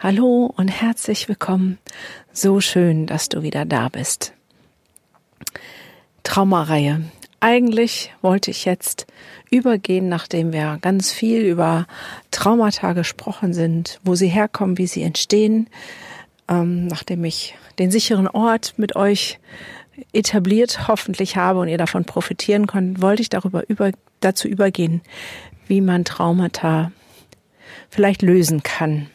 Hallo und herzlich willkommen. So schön, dass du wieder da bist. Traumareihe. Eigentlich wollte ich jetzt übergehen, nachdem wir ganz viel über Traumata gesprochen sind, wo sie herkommen, wie sie entstehen, ähm, nachdem ich den sicheren Ort mit euch etabliert hoffentlich habe und ihr davon profitieren könnt, wollte ich darüber über, dazu übergehen, wie man Traumata vielleicht lösen kann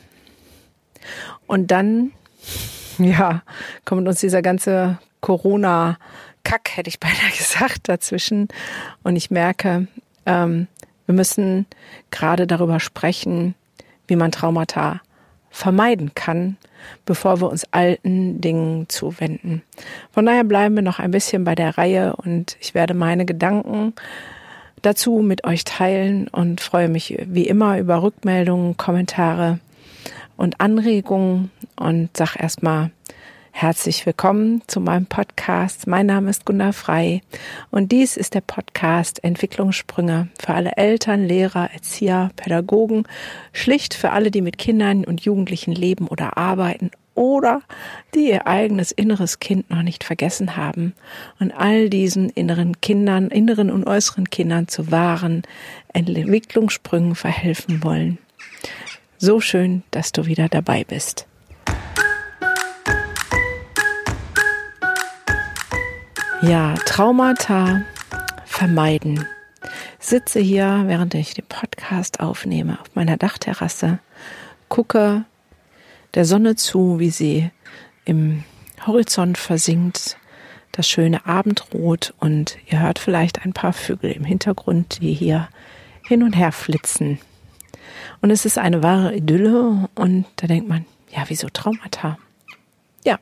und dann, ja, kommt uns dieser ganze Corona-Kack, hätte ich beinahe gesagt, dazwischen. Und ich merke, ähm, wir müssen gerade darüber sprechen, wie man Traumata vermeiden kann, bevor wir uns alten Dingen zuwenden. Von daher bleiben wir noch ein bisschen bei der Reihe und ich werde meine Gedanken dazu mit euch teilen und freue mich wie immer über Rückmeldungen, Kommentare und Anregungen und sag erstmal herzlich willkommen zu meinem Podcast. Mein Name ist Gunnar Frei und dies ist der Podcast Entwicklungssprünge für alle Eltern, Lehrer, Erzieher, Pädagogen, schlicht für alle, die mit Kindern und Jugendlichen leben oder arbeiten oder die ihr eigenes inneres Kind noch nicht vergessen haben und all diesen inneren Kindern, inneren und äußeren Kindern zu wahren Entwicklungssprüngen verhelfen wollen. So schön, dass du wieder dabei bist. Ja, Traumata vermeiden. Sitze hier, während ich den Podcast aufnehme, auf meiner Dachterrasse, gucke der Sonne zu, wie sie im Horizont versinkt, das schöne Abendrot und ihr hört vielleicht ein paar Vögel im Hintergrund, die hier hin und her flitzen. Und es ist eine wahre Idylle und da denkt man, ja, wieso Traumata? Ja,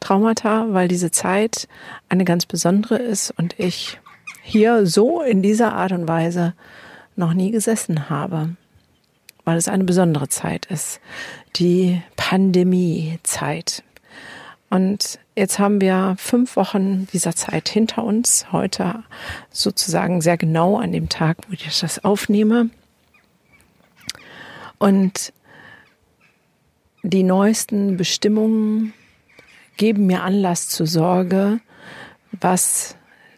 Traumata, weil diese Zeit eine ganz besondere ist und ich hier so in dieser Art und Weise noch nie gesessen habe, weil es eine besondere Zeit ist, die Pandemiezeit. Und jetzt haben wir fünf Wochen dieser Zeit hinter uns, heute sozusagen sehr genau an dem Tag, wo ich das aufnehme. Und die neuesten Bestimmungen geben mir Anlass zur Sorge, was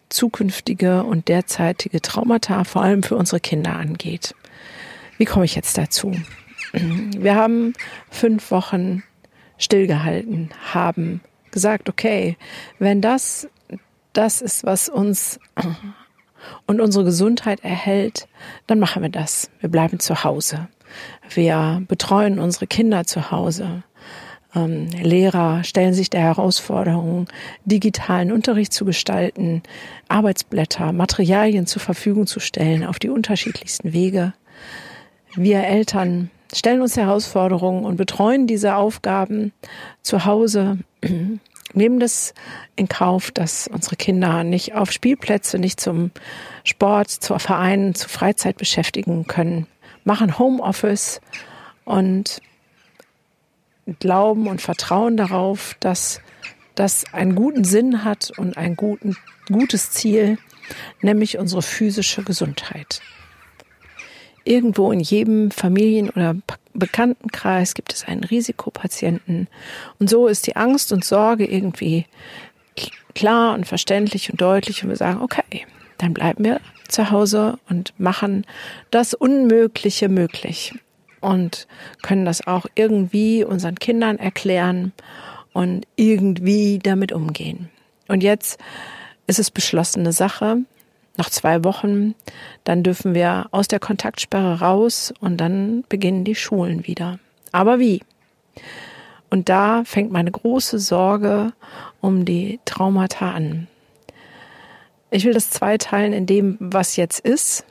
zukünftige und derzeitige Traumata vor allem für unsere Kinder angeht. Wie komme ich jetzt dazu? Wir haben fünf Wochen stillgehalten, haben gesagt, okay, wenn das das ist, was uns und unsere Gesundheit erhält, dann machen wir das. Wir bleiben zu Hause. Wir betreuen unsere Kinder zu Hause. Ähm, Lehrer stellen sich der Herausforderung, digitalen Unterricht zu gestalten, Arbeitsblätter, Materialien zur Verfügung zu stellen auf die unterschiedlichsten Wege. Wir Eltern stellen uns Herausforderungen und betreuen diese Aufgaben zu Hause, nehmen das in Kauf, dass unsere Kinder nicht auf Spielplätze, nicht zum Sport, zu Vereinen, zu Freizeit beschäftigen können machen Homeoffice und glauben und vertrauen darauf, dass das einen guten Sinn hat und ein guten, gutes Ziel, nämlich unsere physische Gesundheit. Irgendwo in jedem Familien- oder Bekanntenkreis gibt es einen Risikopatienten. Und so ist die Angst und Sorge irgendwie klar und verständlich und deutlich. Und wir sagen, okay, dann bleiben wir zu Hause und machen das Unmögliche möglich und können das auch irgendwie unseren Kindern erklären und irgendwie damit umgehen. Und jetzt ist es beschlossene Sache. Nach zwei Wochen, dann dürfen wir aus der Kontaktsperre raus und dann beginnen die Schulen wieder. Aber wie? Und da fängt meine große Sorge um die Traumata an. Ich will das zweiteilen in dem, was jetzt ist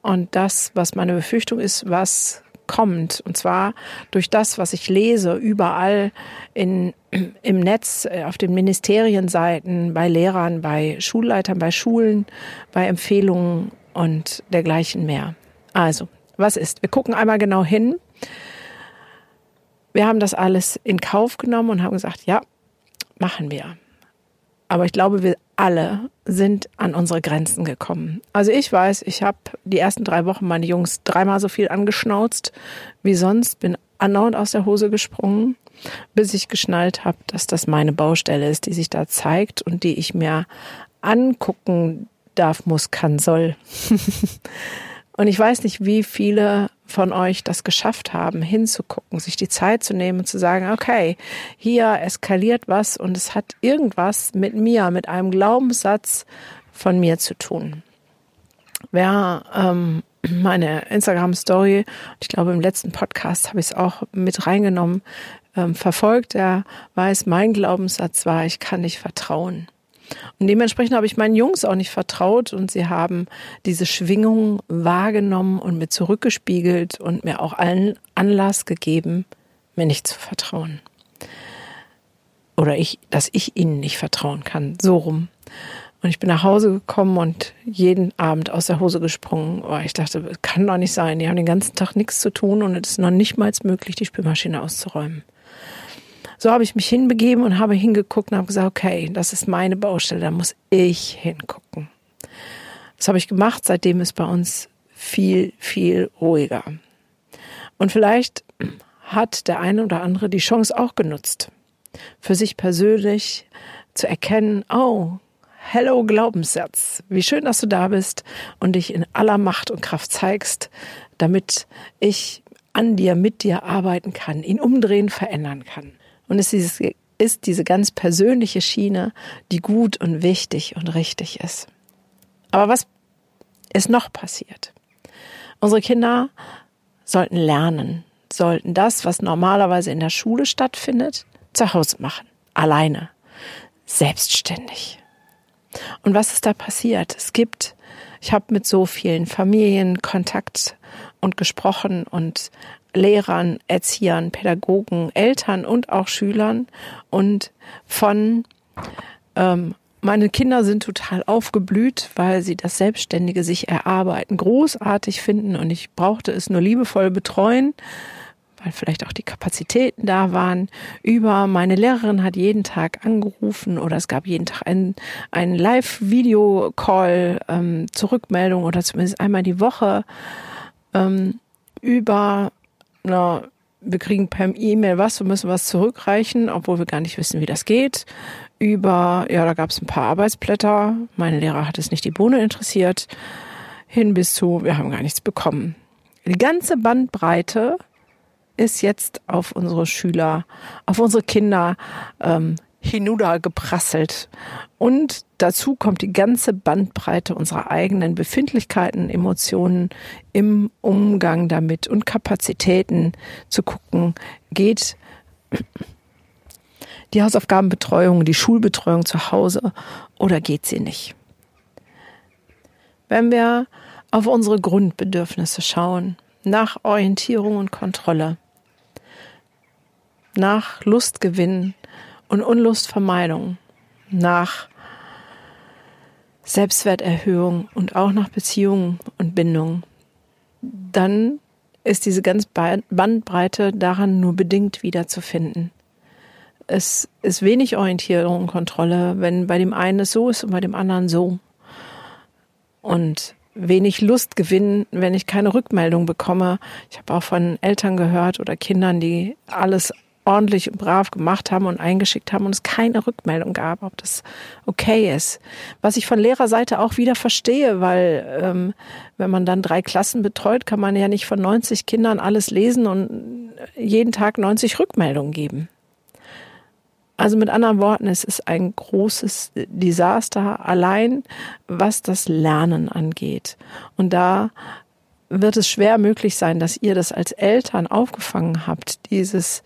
und das, was meine Befürchtung ist, was kommt. Und zwar durch das, was ich lese, überall in, im Netz, äh, auf den Ministerienseiten, bei Lehrern, bei Schulleitern, bei Schulen, bei Empfehlungen und dergleichen mehr. Also, was ist? Wir gucken einmal genau hin. Wir haben das alles in Kauf genommen und haben gesagt, ja, machen wir. Aber ich glaube, wir alle sind an unsere Grenzen gekommen. Also ich weiß, ich habe die ersten drei Wochen meine Jungs dreimal so viel angeschnauzt wie sonst, bin andauernd aus der Hose gesprungen, bis ich geschnallt habe, dass das meine Baustelle ist, die sich da zeigt und die ich mir angucken darf, muss, kann, soll. und ich weiß nicht, wie viele von euch das geschafft haben, hinzugucken, sich die Zeit zu nehmen und zu sagen, okay, hier eskaliert was und es hat irgendwas mit mir, mit einem Glaubenssatz von mir zu tun. Wer ähm, meine Instagram-Story, ich glaube im letzten Podcast habe ich es auch mit reingenommen, ähm, verfolgt, der weiß, mein Glaubenssatz war, ich kann nicht vertrauen. Und dementsprechend habe ich meinen Jungs auch nicht vertraut und sie haben diese Schwingung wahrgenommen und mir zurückgespiegelt und mir auch allen Anlass gegeben, mir nicht zu vertrauen. Oder ich, dass ich ihnen nicht vertrauen kann. So rum. Und ich bin nach Hause gekommen und jeden Abend aus der Hose gesprungen. Oh, ich dachte, kann doch nicht sein. Die haben den ganzen Tag nichts zu tun und es ist noch nicht mal möglich, die Spülmaschine auszuräumen. So habe ich mich hinbegeben und habe hingeguckt und habe gesagt, okay, das ist meine Baustelle, da muss ich hingucken. Das habe ich gemacht, seitdem ist bei uns viel, viel ruhiger. Und vielleicht hat der eine oder andere die Chance auch genutzt, für sich persönlich zu erkennen, oh, hello Glaubenssatz, wie schön, dass du da bist und dich in aller Macht und Kraft zeigst, damit ich an dir, mit dir arbeiten kann, ihn umdrehen, verändern kann. Und es ist, ist diese ganz persönliche Schiene, die gut und wichtig und richtig ist. Aber was ist noch passiert? Unsere Kinder sollten lernen, sollten das, was normalerweise in der Schule stattfindet, zu Hause machen. Alleine. Selbstständig. Und was ist da passiert? Es gibt, ich habe mit so vielen Familien Kontakt und gesprochen und Lehrern, Erziehern, Pädagogen, Eltern und auch Schülern und von ähm, meine Kinder sind total aufgeblüht, weil sie das Selbstständige sich erarbeiten, großartig finden und ich brauchte es nur liebevoll betreuen, weil vielleicht auch die Kapazitäten da waren. Über meine Lehrerin hat jeden Tag angerufen oder es gab jeden Tag einen, einen Live-Video-Call ähm, zur oder zumindest einmal die Woche ähm, über na, wir kriegen per E-Mail was, wir müssen was zurückreichen, obwohl wir gar nicht wissen, wie das geht. Über, ja, da gab es ein paar Arbeitsblätter. Mein Lehrer hat es nicht die Bohne interessiert. Hin bis zu, wir haben gar nichts bekommen. Die ganze Bandbreite ist jetzt auf unsere Schüler, auf unsere Kinder ähm, hinüber geprasselt. Und dazu kommt die ganze Bandbreite unserer eigenen Befindlichkeiten, Emotionen im Umgang damit und Kapazitäten zu gucken, geht die Hausaufgabenbetreuung, die Schulbetreuung zu Hause oder geht sie nicht? Wenn wir auf unsere Grundbedürfnisse schauen, nach Orientierung und Kontrolle, nach Lustgewinn und Unlustvermeidung, nach Selbstwerterhöhung und auch nach Beziehungen und Bindung, dann ist diese ganze Bandbreite daran nur bedingt wiederzufinden. Es ist wenig Orientierung und Kontrolle, wenn bei dem einen es so ist und bei dem anderen so. Und wenig Lust gewinnen, wenn ich keine Rückmeldung bekomme. Ich habe auch von Eltern gehört oder Kindern, die alles ordentlich und brav gemacht haben und eingeschickt haben und es keine Rückmeldung gab, ob das okay ist. Was ich von Lehrerseite auch wieder verstehe, weil ähm, wenn man dann drei Klassen betreut, kann man ja nicht von 90 Kindern alles lesen und jeden Tag 90 Rückmeldungen geben. Also mit anderen Worten, es ist ein großes Desaster allein, was das Lernen angeht. Und da wird es schwer möglich sein, dass ihr das als Eltern aufgefangen habt, dieses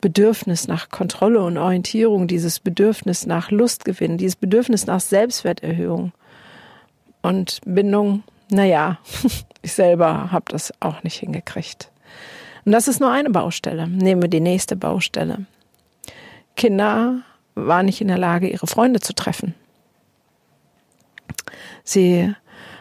Bedürfnis nach Kontrolle und Orientierung, dieses Bedürfnis nach Lustgewinn, dieses Bedürfnis nach Selbstwerterhöhung und Bindung. Naja, ich selber habe das auch nicht hingekriegt. Und das ist nur eine Baustelle. Nehmen wir die nächste Baustelle. Kinder waren nicht in der Lage, ihre Freunde zu treffen. Sie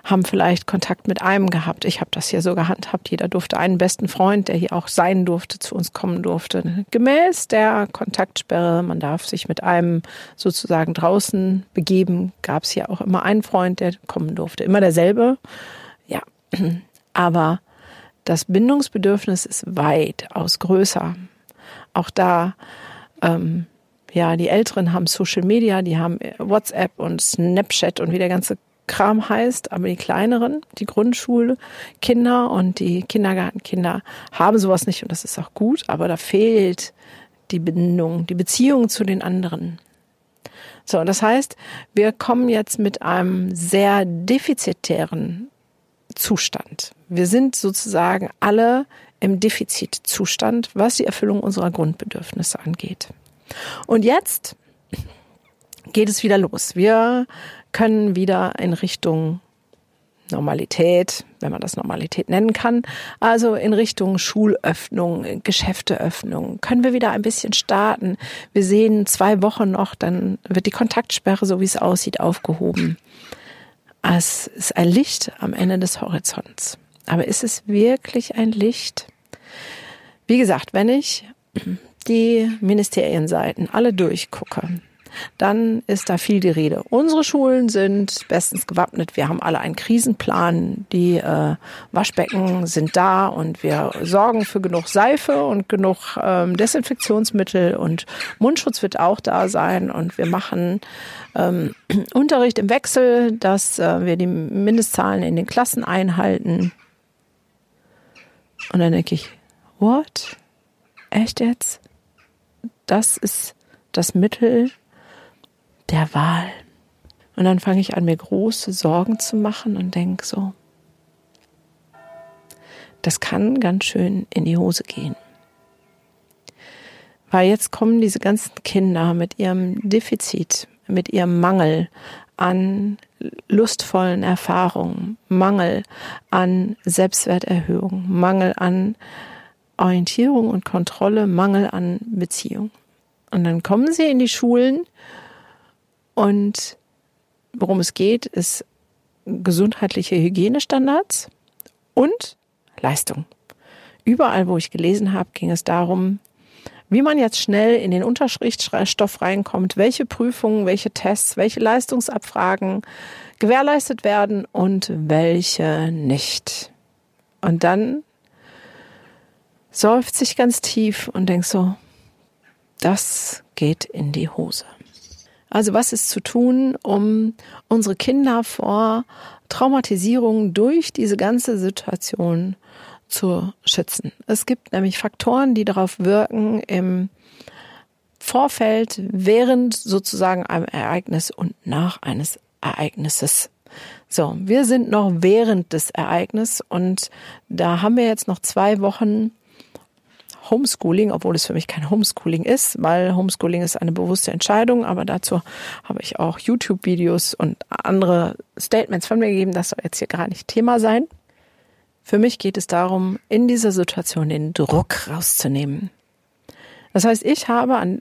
haben vielleicht Kontakt mit einem gehabt. Ich habe das hier so gehandhabt. Jeder durfte einen besten Freund, der hier auch sein durfte, zu uns kommen durfte. Gemäß der Kontaktsperre, man darf sich mit einem sozusagen draußen begeben, gab es hier auch immer einen Freund, der kommen durfte. Immer derselbe, ja. Aber Das Bindungsbedürfnis ist weitaus größer. Auch da, ähm, ja, die Älteren haben Social Media, die haben WhatsApp und Snapchat und wie der ganze Kram heißt, aber die kleineren, die Grundschulkinder und die Kindergartenkinder haben sowas nicht und das ist auch gut, aber da fehlt die Bindung, die Beziehung zu den anderen. So, das heißt, wir kommen jetzt mit einem sehr defizitären Zustand. Wir sind sozusagen alle im Defizitzustand, was die Erfüllung unserer Grundbedürfnisse angeht. Und jetzt geht es wieder los. Wir können wieder in Richtung Normalität, wenn man das Normalität nennen kann, also in Richtung Schulöffnung, Geschäfteöffnung, können wir wieder ein bisschen starten. Wir sehen zwei Wochen noch, dann wird die Kontaktsperre, so wie es aussieht, aufgehoben. Es ist ein Licht am Ende des Horizonts. Aber ist es wirklich ein Licht? Wie gesagt, wenn ich die Ministerienseiten alle durchgucke, dann ist da viel die Rede. Unsere Schulen sind bestens gewappnet. Wir haben alle einen Krisenplan. Die äh, Waschbecken sind da und wir sorgen für genug Seife und genug ähm, Desinfektionsmittel und Mundschutz wird auch da sein. Und wir machen ähm, Unterricht im Wechsel, dass äh, wir die Mindestzahlen in den Klassen einhalten. Und dann denke ich, what? Echt jetzt? Das ist das Mittel, der Wahl. Und dann fange ich an, mir große Sorgen zu machen und denke so, das kann ganz schön in die Hose gehen. Weil jetzt kommen diese ganzen Kinder mit ihrem Defizit, mit ihrem Mangel an lustvollen Erfahrungen, Mangel an Selbstwerterhöhung, Mangel an Orientierung und Kontrolle, Mangel an Beziehung. Und dann kommen sie in die Schulen und worum es geht, ist gesundheitliche Hygienestandards und Leistung. Überall, wo ich gelesen habe, ging es darum, wie man jetzt schnell in den Unterschriftsstoff reinkommt, welche Prüfungen, welche Tests, welche Leistungsabfragen gewährleistet werden und welche nicht. Und dann seufzt sich ganz tief und denkt so, das geht in die Hose. Also was ist zu tun, um unsere Kinder vor Traumatisierung durch diese ganze Situation zu schützen? Es gibt nämlich Faktoren, die darauf wirken im Vorfeld, während sozusagen einem Ereignis und nach eines Ereignisses. So, wir sind noch während des Ereignisses und da haben wir jetzt noch zwei Wochen Homeschooling, obwohl es für mich kein Homeschooling ist, weil Homeschooling ist eine bewusste Entscheidung, aber dazu habe ich auch YouTube-Videos und andere Statements von mir gegeben. Das soll jetzt hier gar nicht Thema sein. Für mich geht es darum, in dieser Situation den Druck rauszunehmen. Das heißt, ich habe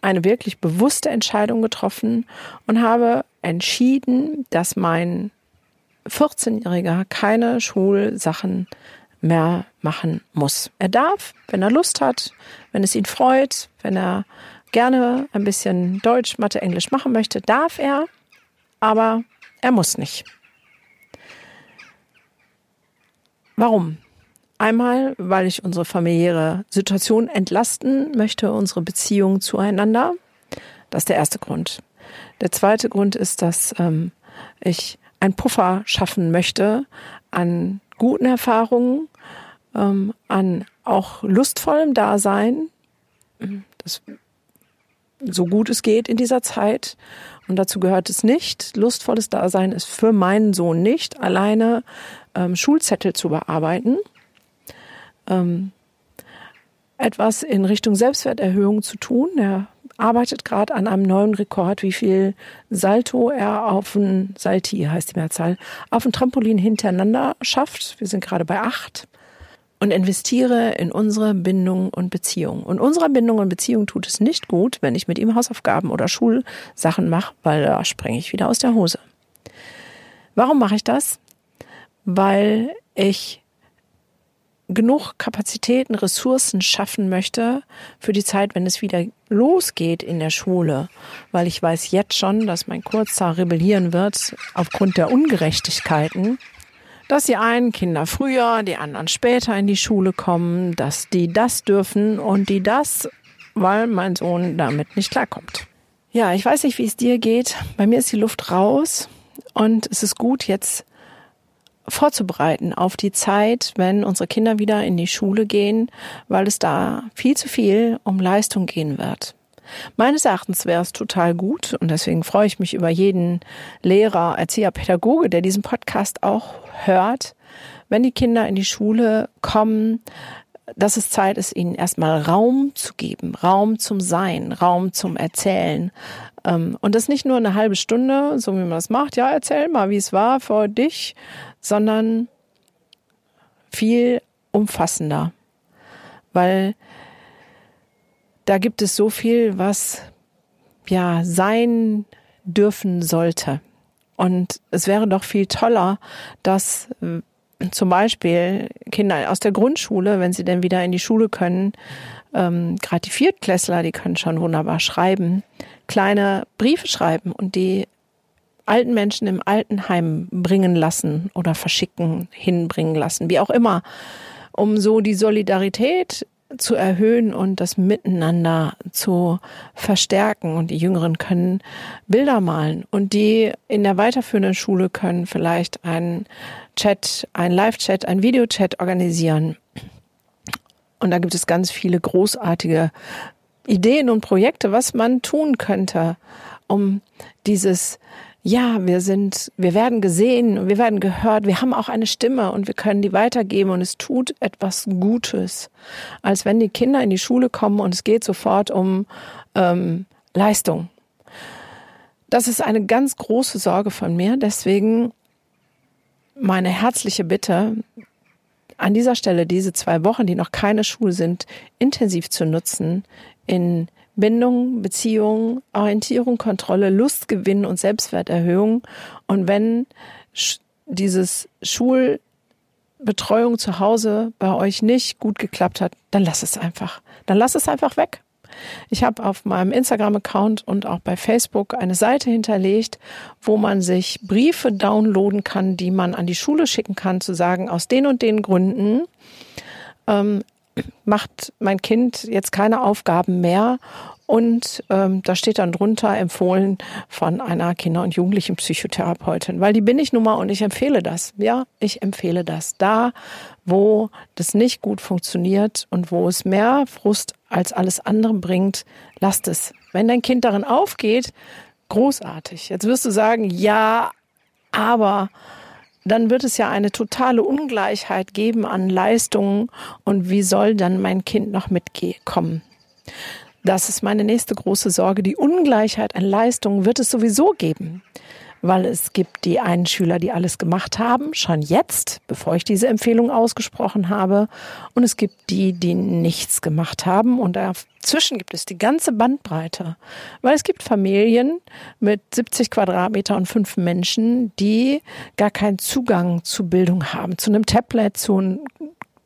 eine wirklich bewusste Entscheidung getroffen und habe entschieden, dass mein 14-Jähriger keine Schulsachen mehr machen muss. Er darf, wenn er Lust hat, wenn es ihn freut, wenn er gerne ein bisschen Deutsch, Mathe, Englisch machen möchte, darf er, aber er muss nicht. Warum? Einmal, weil ich unsere familiäre Situation entlasten möchte, unsere Beziehung zueinander. Das ist der erste Grund. Der zweite Grund ist, dass ähm, ich einen Puffer schaffen möchte an guten Erfahrungen, ähm, an auch lustvollem Dasein, das so gut es geht in dieser Zeit. Und dazu gehört es nicht. Lustvolles Dasein ist für meinen Sohn nicht, alleine ähm, Schulzettel zu bearbeiten. Ähm, etwas in Richtung Selbstwerterhöhung zu tun. Er arbeitet gerade an einem neuen Rekord, wie viel Salto er auf ein Salti heißt die Mehrzahl, auf ein Trampolin hintereinander schafft. Wir sind gerade bei acht und investiere in unsere Bindung und Beziehung. Und unserer Bindung und Beziehung tut es nicht gut, wenn ich mit ihm Hausaufgaben oder Schulsachen mache, weil da springe ich wieder aus der Hose. Warum mache ich das? Weil ich genug Kapazitäten, Ressourcen schaffen möchte für die Zeit, wenn es wieder losgeht in der Schule, weil ich weiß jetzt schon, dass mein Kurzer rebellieren wird aufgrund der Ungerechtigkeiten, dass die einen Kinder früher, die anderen später in die Schule kommen, dass die das dürfen und die das, weil mein Sohn damit nicht klarkommt. Ja, ich weiß nicht, wie es dir geht. Bei mir ist die Luft raus und es ist gut, jetzt vorzubereiten auf die Zeit, wenn unsere Kinder wieder in die Schule gehen, weil es da viel zu viel um Leistung gehen wird. Meines Erachtens wäre es total gut und deswegen freue ich mich über jeden Lehrer, Erzieher, Pädagoge, der diesen Podcast auch hört, wenn die Kinder in die Schule kommen, dass es Zeit ist, ihnen erstmal Raum zu geben, Raum zum Sein, Raum zum Erzählen. Ähm, und das nicht nur eine halbe Stunde, so wie man das macht, ja, erzähl mal, wie es war für dich, sondern viel umfassender. Weil da gibt es so viel, was ja sein dürfen sollte. Und es wäre doch viel toller, dass äh, zum Beispiel Kinder aus der Grundschule, wenn sie denn wieder in die Schule können, ähm, gerade die Viertklässler, die können schon wunderbar schreiben, kleine Briefe schreiben und die alten Menschen im Altenheim bringen lassen oder verschicken, hinbringen lassen, wie auch immer, um so die Solidarität zu erhöhen und das Miteinander zu verstärken. Und die Jüngeren können Bilder malen und die in der weiterführenden Schule können vielleicht einen Chat, einen Live-Chat, einen Videochat organisieren. Und da gibt es ganz viele großartige Ideen und Projekte, was man tun könnte, um dieses ja, wir sind, wir werden gesehen, wir werden gehört, wir haben auch eine Stimme und wir können die weitergeben und es tut etwas Gutes, als wenn die Kinder in die Schule kommen und es geht sofort um ähm, Leistung. Das ist eine ganz große Sorge von mir, deswegen meine herzliche Bitte, an dieser Stelle diese zwei Wochen, die noch keine Schule sind, intensiv zu nutzen in Bindung, Beziehung, Orientierung, Kontrolle, Lustgewinn und Selbstwerterhöhung. Und wenn dieses Schulbetreuung zu Hause bei euch nicht gut geklappt hat, dann lass es einfach. Dann lass es einfach weg. Ich habe auf meinem Instagram-Account und auch bei Facebook eine Seite hinterlegt, wo man sich Briefe downloaden kann, die man an die Schule schicken kann, zu sagen, aus den und den Gründen ähm, macht mein Kind jetzt keine Aufgaben mehr und ähm, da steht dann drunter empfohlen von einer Kinder- und Jugendlichen Psychotherapeutin, weil die bin ich nun mal und ich empfehle das. Ja, ich empfehle das. Da, wo das nicht gut funktioniert und wo es mehr Frust als alles andere bringt, lasst es. Wenn dein Kind darin aufgeht, großartig. Jetzt wirst du sagen, ja, aber dann wird es ja eine totale Ungleichheit geben an Leistungen und wie soll dann mein Kind noch mitkommen? Das ist meine nächste große Sorge. Die Ungleichheit an Leistungen wird es sowieso geben weil es gibt die einen Schüler, die alles gemacht haben, schon jetzt, bevor ich diese Empfehlung ausgesprochen habe, und es gibt die, die nichts gemacht haben und dazwischen gibt es die ganze Bandbreite, weil es gibt Familien mit 70 Quadratmeter und fünf Menschen, die gar keinen Zugang zu Bildung haben, zu einem Tablet, zu einem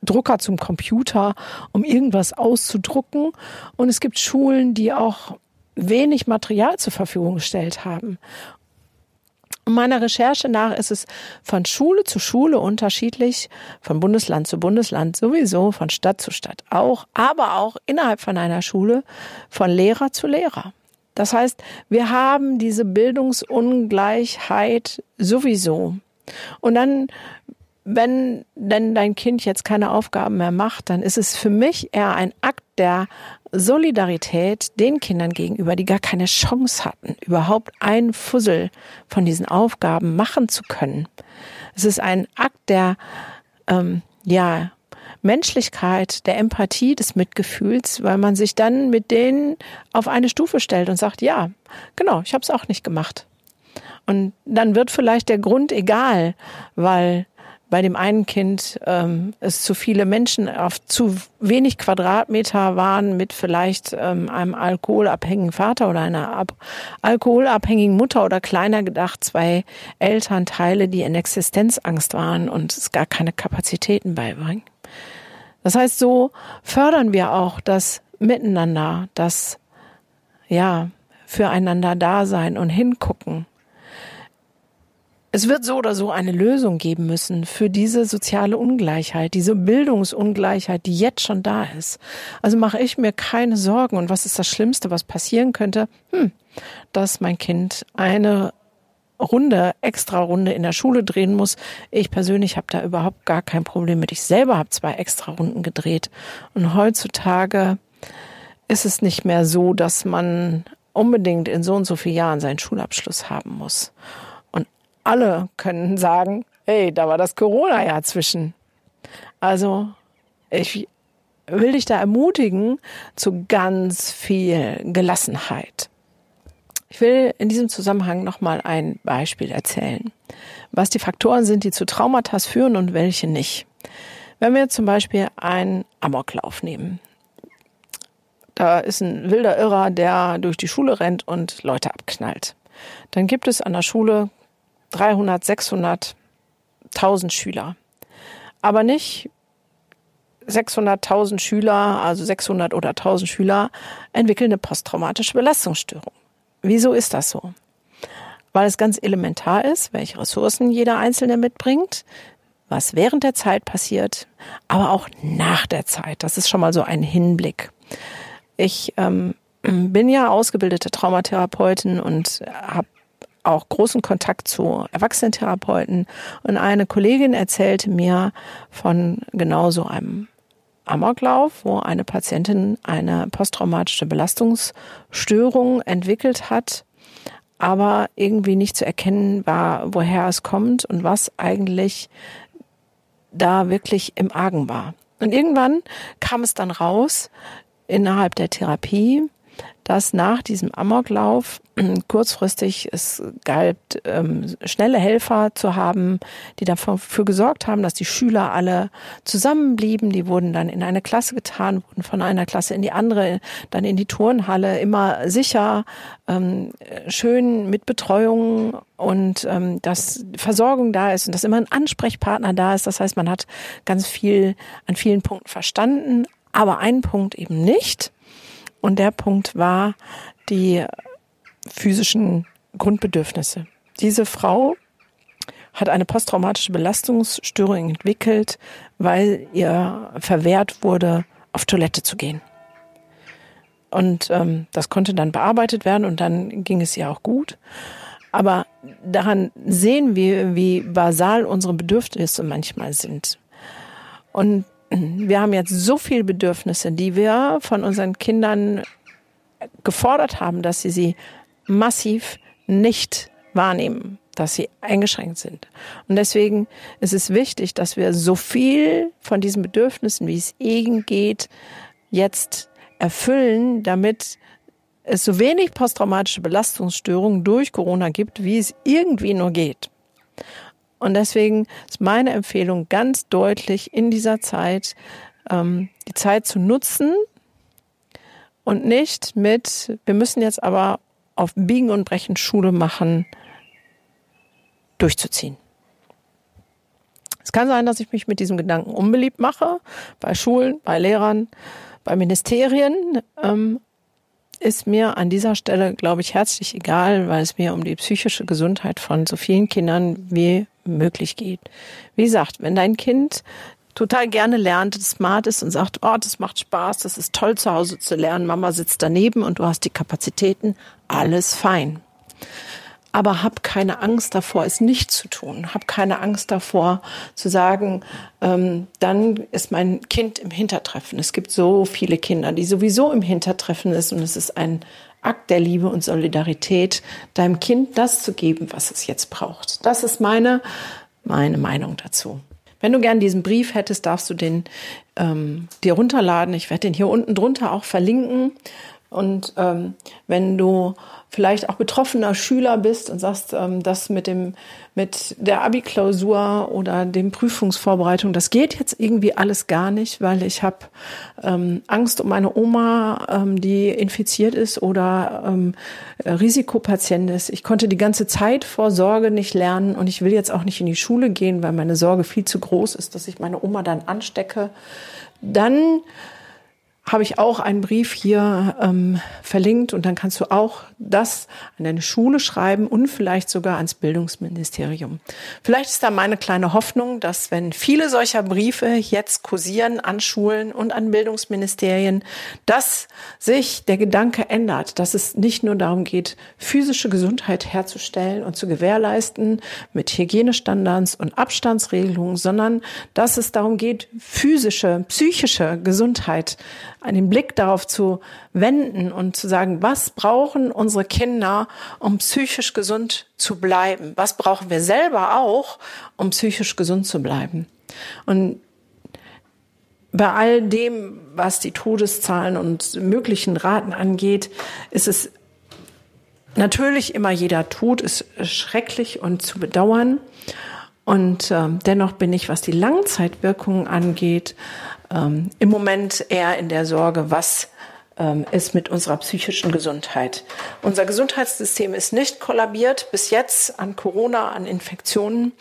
Drucker zum Computer, um irgendwas auszudrucken. Und es gibt Schulen, die auch wenig Material zur Verfügung gestellt haben. Meiner Recherche nach ist es von Schule zu Schule unterschiedlich, von Bundesland zu Bundesland sowieso, von Stadt zu Stadt auch, aber auch innerhalb von einer Schule von Lehrer zu Lehrer. Das heißt, wir haben diese Bildungsungleichheit sowieso. Und dann wenn denn dein Kind jetzt keine Aufgaben mehr macht, dann ist es für mich eher ein Akt der Solidarität den Kindern gegenüber, die gar keine Chance hatten, überhaupt einen Fussel von diesen Aufgaben machen zu können. Es ist ein Akt der, ähm, ja, Menschlichkeit, der Empathie, des Mitgefühls, weil man sich dann mit denen auf eine Stufe stellt und sagt, ja, genau, ich habe es auch nicht gemacht. Und dann wird vielleicht der Grund egal, weil bei dem einen Kind ähm, es zu viele Menschen auf zu wenig Quadratmeter waren mit vielleicht ähm, einem alkoholabhängigen Vater oder einer ab alkoholabhängigen Mutter oder kleiner gedacht zwei Elternteile, die in Existenzangst waren und es gar keine Kapazitäten beibringen. Das heißt, so fördern wir auch das Miteinander, das ja füreinander da sein und hingucken Es wird so oder so eine Lösung geben müssen für diese soziale Ungleichheit, diese Bildungsungleichheit, die jetzt schon da ist. Also mache ich mir keine Sorgen. Und was ist das Schlimmste, was passieren könnte? Hm, dass mein Kind eine Runde, extra Runde in der Schule drehen muss. Ich persönlich habe da überhaupt gar kein Problem mit. Ich selber habe zwei extra Runden gedreht. Und heutzutage ist es nicht mehr so, dass man unbedingt in so und so vielen Jahren seinen Schulabschluss haben muss alle können sagen, hey, da war das Corona-Jahr zwischen. Also ich will dich da ermutigen zu ganz viel Gelassenheit. Ich will in diesem Zusammenhang nochmal ein Beispiel erzählen, was die Faktoren sind, die zu Traumata führen und welche nicht. Wenn wir zum Beispiel einen Amoklauf nehmen. Da ist ein wilder Irrer, der durch die Schule rennt und Leute abknallt. Dann gibt es an der Schule 300, 600, 1000 Schüler. Aber nicht 600.000 Schüler, also 600 oder 1000 Schüler entwickeln eine posttraumatische Belastungsstörung. Wieso ist das so? Weil es ganz elementar ist, welche Ressourcen jeder Einzelne mitbringt, was während der Zeit passiert, aber auch nach der Zeit. Das ist schon mal so ein Hinblick. Ich ähm, bin ja ausgebildete Traumatherapeutin und habe auch großen Kontakt zu Erwachsenentherapeuten. Und eine Kollegin erzählte mir von genau so einem Amoklauf, wo eine Patientin eine posttraumatische Belastungsstörung entwickelt hat, aber irgendwie nicht zu erkennen war, woher es kommt und was eigentlich da wirklich im Argen war. Und irgendwann kam es dann raus innerhalb der Therapie, dass nach diesem Amoklauf kurzfristig es galt, ähm, schnelle Helfer zu haben, die dafür gesorgt haben, dass die Schüler alle zusammenblieben. Die wurden dann in eine Klasse getan, wurden von einer Klasse in die andere, dann in die Turnhalle, immer sicher, ähm, schön mit Betreuung und ähm, dass Versorgung da ist und dass immer ein Ansprechpartner da ist. Das heißt, man hat ganz viel an vielen Punkten verstanden, aber einen Punkt eben nicht. Und der Punkt war die physischen Grundbedürfnisse. Diese Frau hat eine posttraumatische Belastungsstörung entwickelt, weil ihr verwehrt wurde, auf Toilette zu gehen. Und ähm, das konnte dann bearbeitet werden und dann ging es ihr auch gut. Aber daran sehen wir, wie basal unsere Bedürfnisse manchmal sind. Und wir haben jetzt so viele Bedürfnisse, die wir von unseren Kindern gefordert haben, dass sie sie massiv nicht wahrnehmen, dass sie eingeschränkt sind. Und deswegen ist es wichtig, dass wir so viel von diesen Bedürfnissen, wie es irgend geht, jetzt erfüllen, damit es so wenig posttraumatische Belastungsstörungen durch Corona gibt, wie es irgendwie nur geht. Und deswegen ist meine Empfehlung ganz deutlich in dieser Zeit, ähm, die Zeit zu nutzen und nicht mit, wir müssen jetzt aber auf Biegen und Brechen Schule machen, durchzuziehen. Es kann sein, dass ich mich mit diesem Gedanken unbeliebt mache, bei Schulen, bei Lehrern, bei Ministerien. Ähm, ist mir an dieser Stelle, glaube ich, herzlich egal, weil es mir um die psychische Gesundheit von so vielen Kindern wie möglich geht. Wie gesagt, wenn dein Kind total gerne lernt, smart ist und sagt, oh, das macht Spaß, das ist toll zu Hause zu lernen, Mama sitzt daneben und du hast die Kapazitäten, alles fein. Aber hab keine Angst davor, es nicht zu tun. Hab keine Angst davor, zu sagen, ähm, dann ist mein Kind im Hintertreffen. Es gibt so viele Kinder, die sowieso im Hintertreffen ist und es ist ein Akt der Liebe und Solidarität, deinem Kind das zu geben, was es jetzt braucht. Das ist meine, meine Meinung dazu. Wenn du gern diesen Brief hättest, darfst du den ähm, dir runterladen. Ich werde den hier unten drunter auch verlinken. Und ähm, wenn du vielleicht auch betroffener Schüler bist und sagst, ähm, das mit dem mit der Abi-Klausur oder dem Prüfungsvorbereitung, das geht jetzt irgendwie alles gar nicht, weil ich habe ähm, Angst um meine Oma, ähm, die infiziert ist oder ähm, Risikopatient ist. Ich konnte die ganze Zeit vor Sorge nicht lernen und ich will jetzt auch nicht in die Schule gehen, weil meine Sorge viel zu groß ist, dass ich meine Oma dann anstecke. Dann habe ich auch einen Brief hier ähm, verlinkt und dann kannst du auch das an deine Schule schreiben und vielleicht sogar ans Bildungsministerium. Vielleicht ist da meine kleine Hoffnung, dass wenn viele solcher Briefe jetzt kursieren an Schulen und an Bildungsministerien, dass sich der Gedanke ändert, dass es nicht nur darum geht, physische Gesundheit herzustellen und zu gewährleisten mit Hygienestandards und Abstandsregelungen, sondern dass es darum geht, physische, psychische Gesundheit einen Blick darauf zu wenden und zu sagen, was brauchen unsere Kinder, um psychisch gesund zu bleiben? Was brauchen wir selber auch, um psychisch gesund zu bleiben? Und bei all dem, was die Todeszahlen und möglichen Raten angeht, ist es natürlich immer jeder Tod ist schrecklich und zu bedauern. Und äh, dennoch bin ich, was die Langzeitwirkungen angeht, ähm, im Moment eher in der Sorge, was ähm, ist mit unserer psychischen Gesundheit. Unser Gesundheitssystem ist nicht kollabiert bis jetzt an Corona, an Infektionen.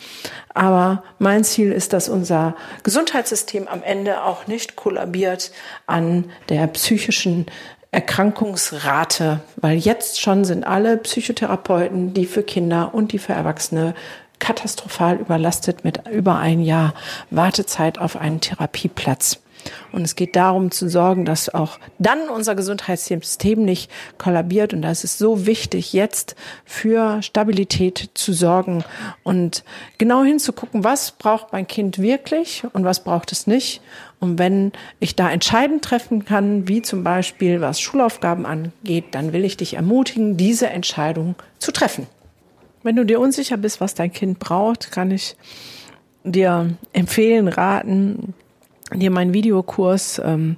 Aber mein Ziel ist, dass unser Gesundheitssystem am Ende auch nicht kollabiert an der psychischen Erkrankungsrate, weil jetzt schon sind alle Psychotherapeuten, die für Kinder und die für Erwachsene katastrophal überlastet mit über ein Jahr Wartezeit auf einen Therapieplatz. Und es geht darum zu sorgen, dass auch dann unser Gesundheitssystem nicht kollabiert. Und da ist es so wichtig, jetzt für Stabilität zu sorgen und genau hinzugucken, was braucht mein Kind wirklich und was braucht es nicht. Und wenn ich da entscheidend treffen kann, wie zum Beispiel was Schulaufgaben angeht, dann will ich dich ermutigen, diese Entscheidung zu treffen. Wenn du dir unsicher bist, was dein Kind braucht, kann ich dir empfehlen, raten, dir meinen Videokurs ähm,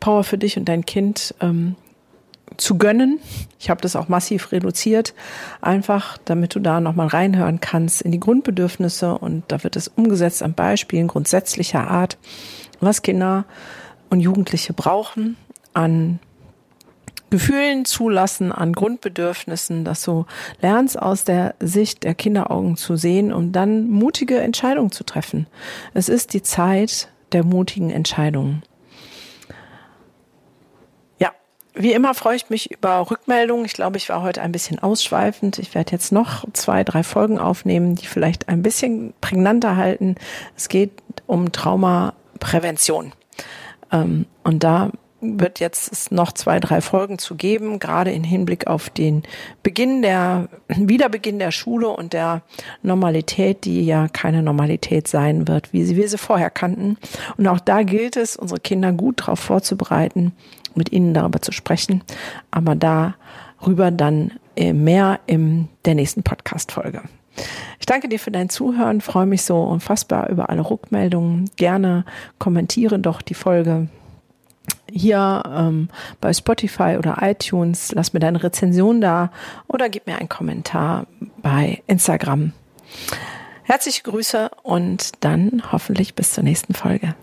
Power für dich und dein Kind ähm, zu gönnen. Ich habe das auch massiv reduziert, einfach damit du da nochmal reinhören kannst in die Grundbedürfnisse und da wird es umgesetzt an Beispielen grundsätzlicher Art, was Kinder und Jugendliche brauchen an Gefühlen zulassen, an Grundbedürfnissen, dass du lernst aus der Sicht der Kinderaugen zu sehen und dann mutige Entscheidungen zu treffen. Es ist die Zeit der mutigen Entscheidungen. Ja, wie immer freue ich mich über Rückmeldungen. Ich glaube, ich war heute ein bisschen ausschweifend. Ich werde jetzt noch zwei, drei Folgen aufnehmen, die vielleicht ein bisschen prägnanter halten. Es geht um Traumaprävention. Ähm, und da wird jetzt noch zwei, drei Folgen zu geben, gerade in Hinblick auf den Beginn der, Wiederbeginn der Schule und der Normalität, die ja keine Normalität sein wird, wie wir sie vorher kannten. Und auch da gilt es, unsere Kinder gut darauf vorzubereiten, mit ihnen darüber zu sprechen, aber darüber dann äh, mehr in der nächsten Podcast-Folge. Ich danke dir für dein Zuhören, freue mich so unfassbar über alle Rückmeldungen. Gerne kommentiere doch die Folge hier ähm, bei Spotify oder iTunes. Lass mir deine Rezension da oder gib mir einen Kommentar bei Instagram. Herzliche Grüße und dann hoffentlich bis zur nächsten Folge.